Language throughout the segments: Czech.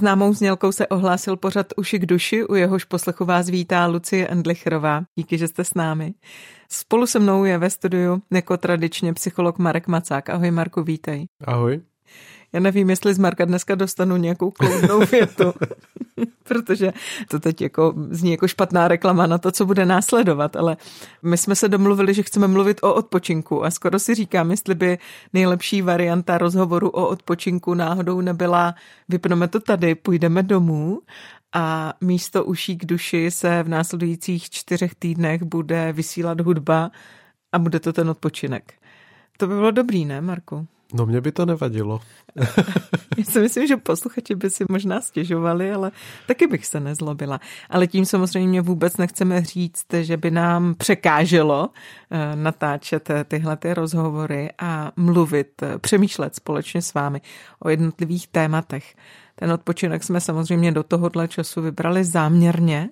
Známou znělkou se ohlásil pořad Uši k duši, u jehož poslechu vás vítá Lucie Endlicherová. Díky, že jste s námi. Spolu se mnou je ve studiu jako tradičně psycholog Marek Macák. Ahoj Marku, vítej. Ahoj. Já nevím, jestli z Marka dneska dostanu nějakou kloudnou větu, protože to teď jako zní jako špatná reklama na to, co bude následovat, ale my jsme se domluvili, že chceme mluvit o odpočinku a skoro si říkám, jestli by nejlepší varianta rozhovoru o odpočinku náhodou nebyla vypneme to tady, půjdeme domů a místo uší k duši se v následujících čtyřech týdnech bude vysílat hudba a bude to ten odpočinek. To by bylo dobrý, ne, Marku? No mě by to nevadilo. Já si myslím, že posluchači by si možná stěžovali, ale taky bych se nezlobila. Ale tím samozřejmě vůbec nechceme říct, že by nám překáželo eh, natáčet eh, tyhle ty rozhovory a mluvit, eh, přemýšlet společně s vámi o jednotlivých tématech. Ten odpočinek jsme samozřejmě do tohohle času vybrali záměrně,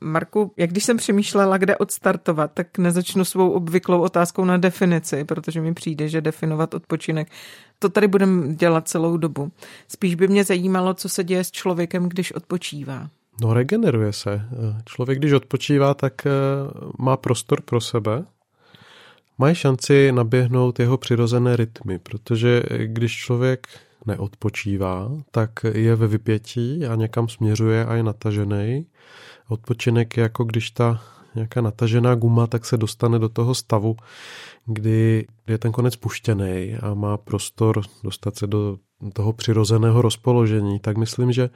Marku, jak když jsem přemýšlela, kde odstartovat, tak nezačnu svou obvyklou otázkou na definici, protože mi přijde, že definovat odpočinek, to tady budeme dělat celou dobu. Spíš by mě zajímalo, co se děje s člověkem, když odpočívá. No, regeneruje se. Člověk, když odpočívá, tak eh, má prostor pro sebe, mají šanci naběhnout jeho přirozené rytmy, protože když člověk neodpočívá, tak je ve vypětí a někam směřuje a je natažený. Odpočinek je jako když ta nějaká natažená guma, tak se dostane do toho stavu, kdy je ten konec puštěný a má prostor dostat se do toho přirozeného rozpoložení. Tak myslím, že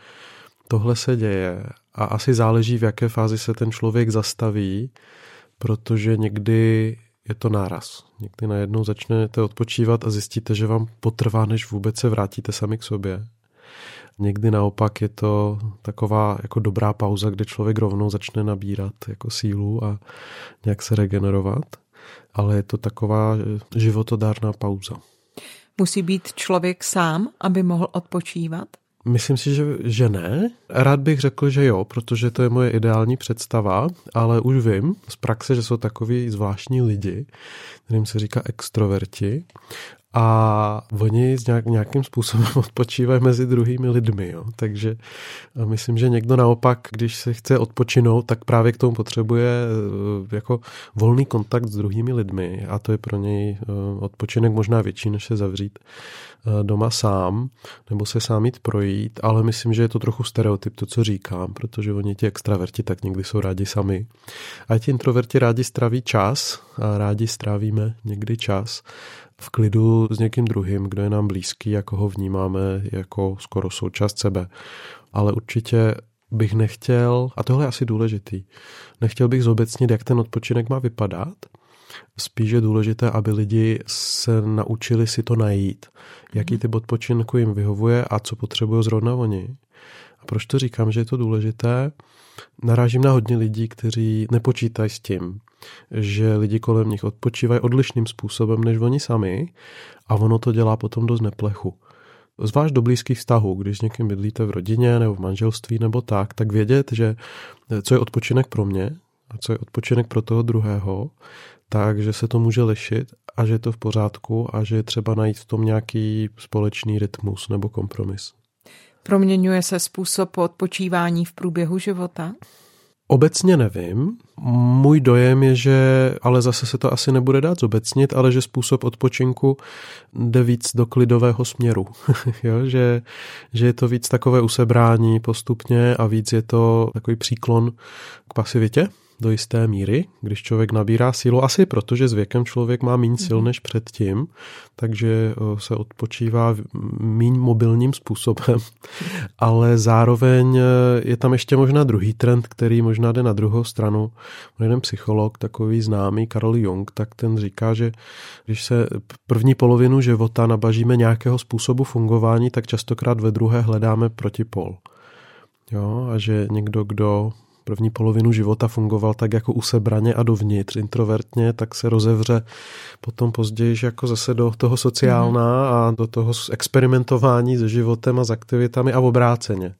tohle se děje a asi záleží, v jaké fázi se ten člověk zastaví, protože někdy je to náraz. Někdy najednou začnete odpočívat a zjistíte, že vám potrvá, než vůbec se vrátíte sami k sobě. Někdy naopak je to taková jako dobrá pauza, kde člověk rovnou začne nabírat jako sílu a nějak se regenerovat, ale je to taková životodárná pauza. Musí být člověk sám, aby mohl odpočívat? Myslím si, že, že ne. Rád bych řekl, že jo, protože to je moje ideální představa, ale už vím z praxe, že jsou takový zvláštní lidi, kterým se říká extroverti a oni nějak, nějakým způsobem odpočívají mezi druhými lidmi. Jo. Takže myslím, že někdo naopak, když se chce odpočinout, tak právě k tomu potřebuje eh, jako volný kontakt s druhými lidmi a to je pro něj eh, odpočinek možná větší, než se zavřít doma sám nebo se sám jít projít, ale myslím, že je to trochu stereotyp, to, co říkám, protože oni ti extraverti tak někdy jsou rádi sami. A ti introverti rádi straví čas a rádi strávíme někdy čas v klidu s někým druhým, kdo je nám blízký, jako ho vnímáme jako skoro součást sebe. Ale určitě bych nechtěl, a tohle je asi důležitý, nechtěl bych zobecnit, jak ten odpočinek má vypadat, Spíš je důležité, aby lidi se naučili si to najít, jaký typ odpočinku jim vyhovuje a co potřebují zrovna oni. A proč to říkám, že je to důležité? Narážím na hodně lidí, kteří nepočítají s tím, že lidi kolem nich odpočívají odlišným způsobem než oni sami a ono to dělá potom dost neplechu. Zvlášť do blízkých vztahů, když s někým bydlíte v rodině nebo v manželství nebo tak, tak vědět, že co je odpočinek pro mě a co je odpočinek pro toho druhého, takže se to může lišit a že je to v pořádku a že je třeba najít v tom nějaký společný rytmus nebo kompromis. Proměňuje se způsob odpočívání v průběhu života? Obecně nevím. Můj dojem je, že, ale zase se to asi nebude dát zobecnit, ale že způsob odpočinku jde víc do klidového směru. jo? Že, že je to víc takové usebrání postupně a víc je to takový příklon k pasivitě do jisté míry, když člověk nabírá sílu, asi protože s věkem člověk má méně sil mhm. než předtím, takže se odpočívá méně mobilním způsobem, ale zároveň e, je tam ještě možná druhý trend, který možná jde na druhou stranu. Jeden psycholog, takový známý, Karol Jung, tak ten říká, že když se první polovinu života nabažíme nějakého způsobu fungování, tak častokrát ve druhé hledáme protipol. Jo, a že někdo, kdo první polovinu života fungoval tak jako usebraně a dovnitř, introvertně, tak se rozevře potom později jako zase do toho sociálna a do toho experimentování se životem a s aktivitami a obráceně.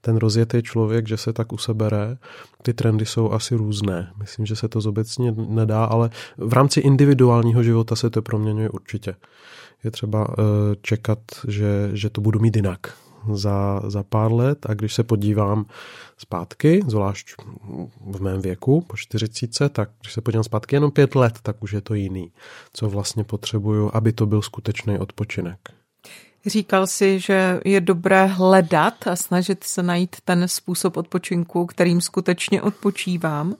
Ten rozjetý člověk, že se tak usebere, ty trendy jsou asi různé. Myslím, že se to zobecně nedá, ale v rámci individuálního života se to proměňuje určitě. Je třeba uh, čekat, že, že to budu mít jinak za, za pár let a když se podívám zpátky, zvlášť v mém věku, po 40, tak když se podívám zpátky jenom pět let, tak už je to jiný, co vlastně potřebuju, aby to byl skutečný odpočinek. Říkal si, že je dobré hledat a snažit se najít ten způsob odpočinku, kterým skutečně odpočívám.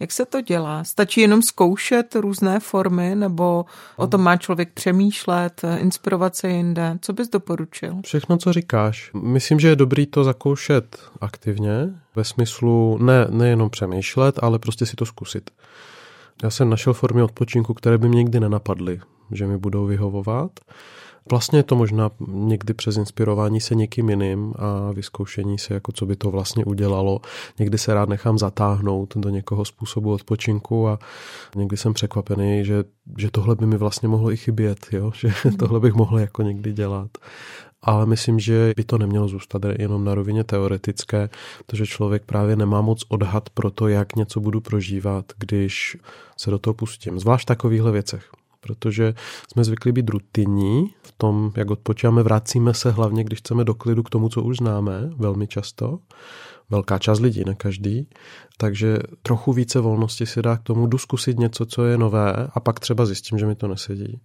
Jak se to dělá? Stačí jenom zkoušet různé formy, nebo o tom má člověk přemýšlet, inspirovat se jinde? Co bys doporučil? Všechno, co říkáš. Myslím, že je dobrý to zakoušet aktivně, ve smyslu ne, nejenom přemýšlet, ale prostě si to zkusit. Já jsem našel formy odpočinku, které by mě nikdy nenapadly, že mi budou vyhovovat. Vlastně je to možná někdy přes inspirování se někým jiným a vyzkoušení se, jako co by to vlastně udělalo. Někdy se rád nechám zatáhnout do někoho způsobu odpočinku a někdy jsem překvapený, že, že tohle by mi vlastně mohlo i chybět, jo? že tohle bych mohl jako někdy dělat. Ale myslím, že by to nemělo zůstat jenom na rovině teoretické, protože člověk právě nemá moc odhad pro to, jak něco budu prožívat, když se do toho pustím. Zvlášť v takovýchhle věcech protože jsme zvyklí být rutinní v tom, jak odpočíváme, vracíme se hlavně, když chceme do klidu k tomu, co už známe, velmi často. Velká část lidí, ne každý. Takže trochu více volnosti si dá k tomu, jdu zkusit něco, co je nové a pak třeba zjistím, že mi to nesedí.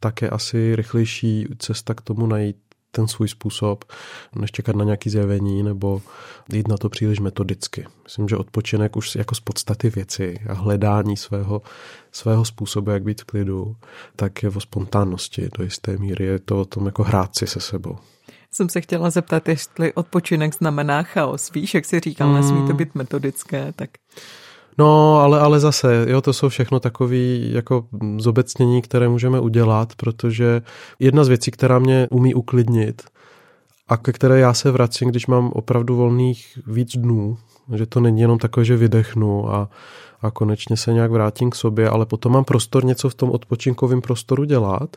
Tak je asi rychlejší cesta k tomu najít ten svůj způsob, než čekat na nějaké zjevení nebo jít na to příliš metodicky. Myslím, že odpočinek už jako z podstaty věci a hledání svého, svého způsobu, jak být v klidu, tak je o spontánnosti do jisté míry. Je to o tom jako hrát si se sebou. Jsem se chtěla zeptat, jestli odpočinek znamená chaos. Víš, jak jsi říkal, mm. nesmí to být metodické, tak... No, ale, ale zase, jo, to jsou všechno takové jako zobecnění, které můžeme udělat, protože jedna z věcí, která mě umí uklidnit a ke které já se vracím, když mám opravdu volných víc dnů, že to není jenom takové, že vydechnu a, a konečně se nějak vrátím k sobě, ale potom mám prostor něco v tom odpočinkovém prostoru dělat,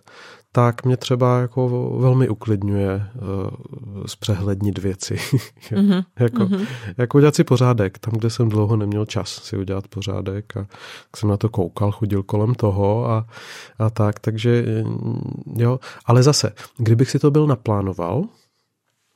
tak mě třeba jako velmi uklidňuje uh, zpřehlednit věci. mm-hmm. jako, mm-hmm. jako udělat si pořádek, tam, kde jsem dlouho neměl čas si udělat pořádek a jsem na to koukal, chodil kolem toho a, a tak, takže jo, ale zase, kdybych si to byl naplánoval,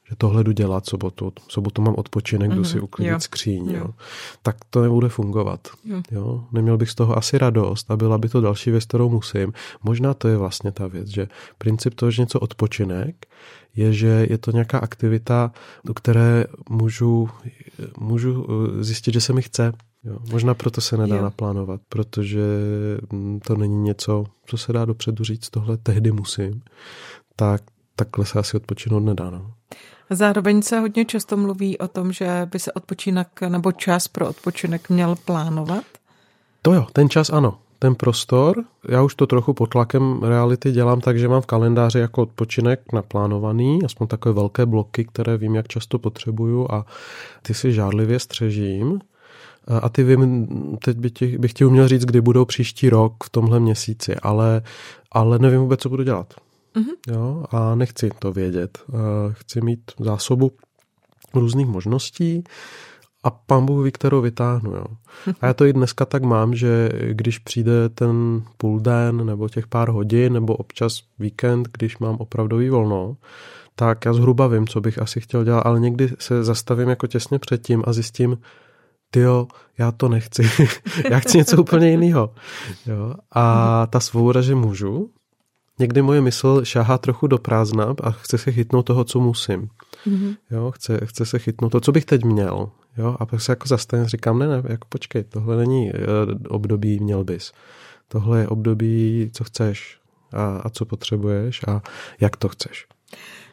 že tohle jdu dělat sobotu, sobotu mám odpočinek, mm-hmm. jdu si uklidit jo. skříň, jo. Jo. tak to nebude fungovat. Jo. Jo. Neměl bych z toho asi radost a byla by to další věc, kterou musím. Možná to je vlastně ta věc, že princip toho, že něco odpočinek, je, že je to nějaká aktivita, do které můžu, můžu eh, zjistit, že se mi chce. Jo. Možná proto se nedá jo. naplánovat, protože mm, to není něco, co se dá dopředu říct, tohle tehdy musím. Tak takhle se asi odpočinout nedá. No. Zároveň se hodně často mluví o tom, že by se odpočinek nebo čas pro odpočinek měl plánovat. To jo, ten čas ano. Ten prostor, já už to trochu pod tlakem reality dělám tak, že mám v kalendáři jako odpočinek naplánovaný, aspoň takové velké bloky, které vím, jak často potřebuju a ty si žádlivě střežím. A ty vím, teď bych, tě, bych ti uměl říct, kdy budou příští rok v tomhle měsíci, ale, ale nevím vůbec, co budu dělat. Mm-hmm. Jo, a nechci to vědět. Chci mít zásobu různých možností a pán Bůh ví, kterou vytáhnu. Jo. A já to i dneska tak mám, že když přijde ten půl den nebo těch pár hodin nebo občas víkend, když mám opravdový volno, tak já zhruba vím, co bych asi chtěl dělat, ale někdy se zastavím jako těsně předtím a zjistím, tyjo, já to nechci, já chci něco úplně jiného. Jo. A ta svoboda, že můžu, někdy moje mysl šáhá trochu do prázdna a chce se chytnout toho, co musím. Mm-hmm. Jo, chce, chce se chytnout to, co bych teď měl. Jo, a pak se jako zastavím, říkám, ne, ne, jako počkej, tohle není uh, období měl bys. Tohle je období, co chceš a, a co potřebuješ a jak to chceš.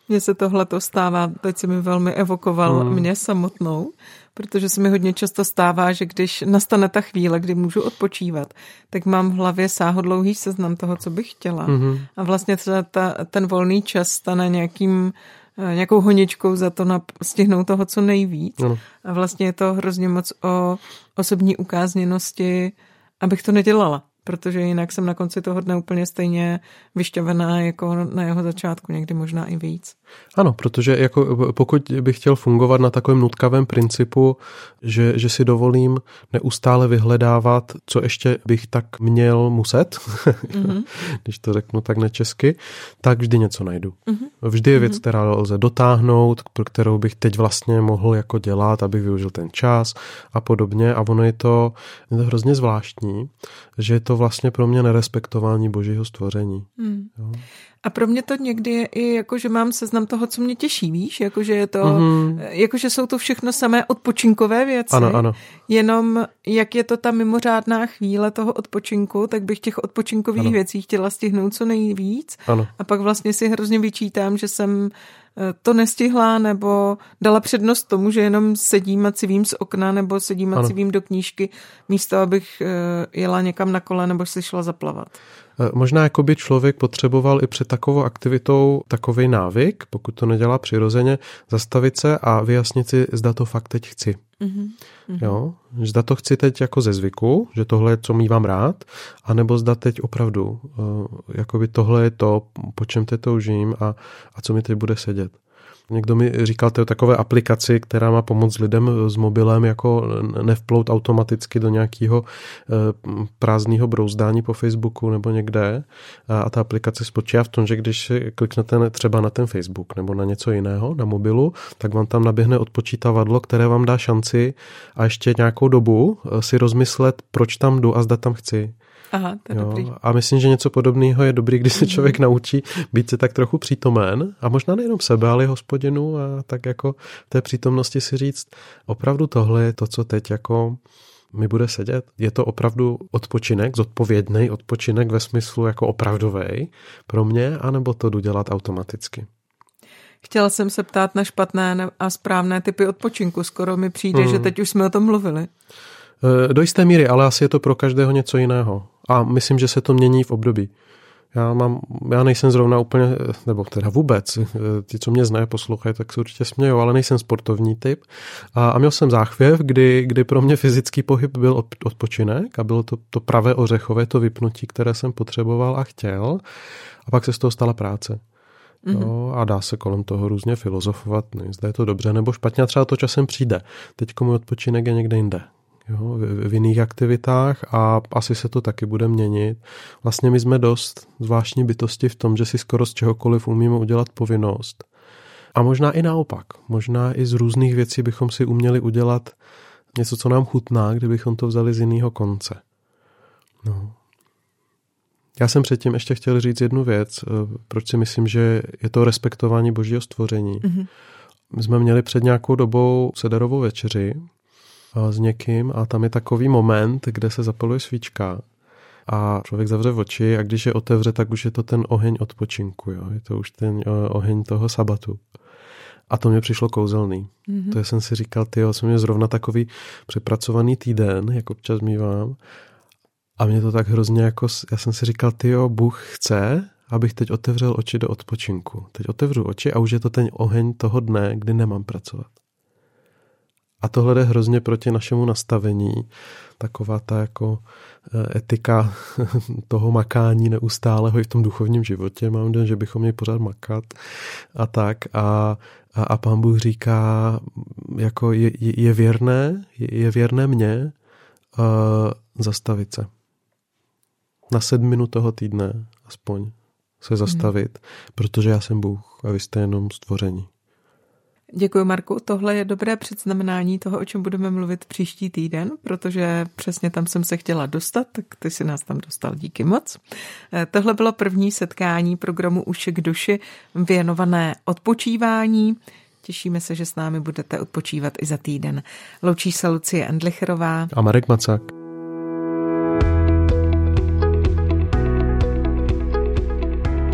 Mně se tohle to stává, teď si mi velmi evokoval mm. mě samotnou, protože se mi hodně často stává, že když nastane ta chvíle, kdy můžu odpočívat, tak mám v hlavě sáhodlouhý seznam toho, co bych chtěla. Mm-hmm. A vlastně třeba ta, ten volný čas stane nějakým eh, nějakou honičkou za to na, stihnout toho co nejvíc. Ano. A vlastně je to hrozně moc o osobní ukázněnosti, abych to nedělala protože jinak jsem na konci toho dne úplně stejně vyšťavená jako na jeho začátku, někdy možná i víc. Ano, protože jako pokud bych chtěl fungovat na takovém nutkavém principu, že, že si dovolím neustále vyhledávat, co ještě bych tak měl muset, mm-hmm. když to řeknu tak nečesky, tak vždy něco najdu. Mm-hmm. Vždy je věc, mm-hmm. která lze dotáhnout, pro kterou bych teď vlastně mohl jako dělat, abych využil ten čas a podobně. A ono je to, je to hrozně zvláštní, že je to vlastně pro mě nerespektování božího stvoření. Mm. Jo? A pro mě to někdy je i jako, že mám seznam toho, co mě těší, víš? Jako, že je to, mm-hmm. jako, že jsou to všechno samé odpočinkové věci. Ano, ano. Jenom jak je to ta mimořádná chvíle toho odpočinku, tak bych těch odpočinkových ano. věcí chtěla stihnout co nejvíc. Ano. A pak vlastně si hrozně vyčítám, že jsem eh, to nestihla nebo dala přednost tomu, že jenom sedím a civím z okna nebo sedím a ano. civím do knížky, místo abych eh, jela někam na kole nebo si šla zaplavat. Eh, možná jako by člověk potřeboval i před takovou aktivitou takový návyk, pokud to nedělá přirozeně, zastavit se a vyjasnit si, zda to fakt teď chci. Mm-hmm. Jo? Zda to chci teď jako ze zvyku, že tohle je, co mývám rád, anebo zda teď opravdu, uh, jakoby tohle je to, po čem teď toužím a, a co mi teď bude sedět. Někdo mi říkal to takové aplikaci, která má pomoct lidem s mobilem jako nevplout automaticky do nějakého eh, prázdného brouzdání po Facebooku nebo někde. A ta aplikace spočívá v tom, že když kliknete třeba na ten Facebook nebo na něco jiného na mobilu, tak vám tam naběhne odpočítavadlo, které vám dá šanci a ještě nějakou dobu eh, si rozmyslet, proč tam jdu a zda tam chci. Aha, to je jo, dobrý. A myslím, že něco podobného je dobrý, když se člověk naučí být se tak trochu přítomen a možná nejenom sebe, ale i hospodinu a tak jako v té přítomnosti si říct, opravdu tohle je to, co teď jako mi bude sedět. Je to opravdu odpočinek, zodpovědný odpočinek ve smyslu jako opravdový pro mě, anebo to jdu dělat automaticky? Chtěla jsem se ptát na špatné a správné typy odpočinku. Skoro mi přijde, hmm. že teď už jsme o tom mluvili. E, do jisté míry, ale asi je to pro každého něco jiného. A myslím, že se to mění v období. Já, mám, já nejsem zrovna úplně, nebo teda vůbec, ti, co mě znají, poslouchají, tak se určitě smějou, ale nejsem sportovní typ. A, a měl jsem záchvěv, kdy, kdy pro mě fyzický pohyb byl odpočinek a bylo to, to pravé ořechové, to vypnutí, které jsem potřeboval a chtěl. A pak se z toho stala práce. Mm-hmm. Jo, a dá se kolem toho různě filozofovat, zda je to dobře nebo špatně a třeba to časem přijde. Teď můj odpočinek je někde jinde jo, v, v jiných aktivitách a asi se to taky bude měnit. Vlastně my jsme dost zvláštní bytosti v tom, že si skoro z čehokoliv umíme udělat povinnost. A možná i naopak. Možná i z různých věcí bychom si uměli udělat něco, co nám chutná, kdybychom to vzali z jiného konce. No. Já jsem předtím ještě chtěl říct jednu věc, eh, proč si myslím, že je to respektování božího stvoření. Mm-hmm. My jsme měli před nějakou dobou sederovou večeři s někým a tam je takový moment, kde se zapaluje svíčka a člověk zavře oči a když je otevře, tak už je to ten oheň odpočinku, jo? je to už ten oheň toho sabatu. A to mě přišlo kouzelný. Mm-hmm. To jsem si říkal, ty jsem mě zrovna takový přepracovaný týden, jak občas mývám. A mě to tak hrozně jako, já jsem si říkal, ty Bůh chce, abych teď otevřel oči do odpočinku. Teď otevřu oči a už je to ten oheň toho dne, kdy nemám pracovat. A tohle jde hrozně proti našemu nastavení. Taková ta jako eh, etika toho makání neustálého i v tom duchovním životě. Mám den, že bychom měli pořád makat a tak. A, a, a pán Bůh říká, jako je, je věrné, je, je věrné mně uh, zastavit se. Na sedminu toho týdne aspoň se zastavit, hmm. protože já jsem Bůh a vy jste jenom stvoření. Děkuji, Marku. Tohle je dobré předznamenání toho, o čem budeme mluvit příští týden, protože přesně tam jsem se chtěla dostat, tak ty si nás tam dostal. Díky moc. Eh, tohle bylo první setkání programu Uši k duši věnované odpočívání. Těšíme se, že s námi budete odpočívat i za týden. Loučí se Lucie Endlicherová a Marek Macák.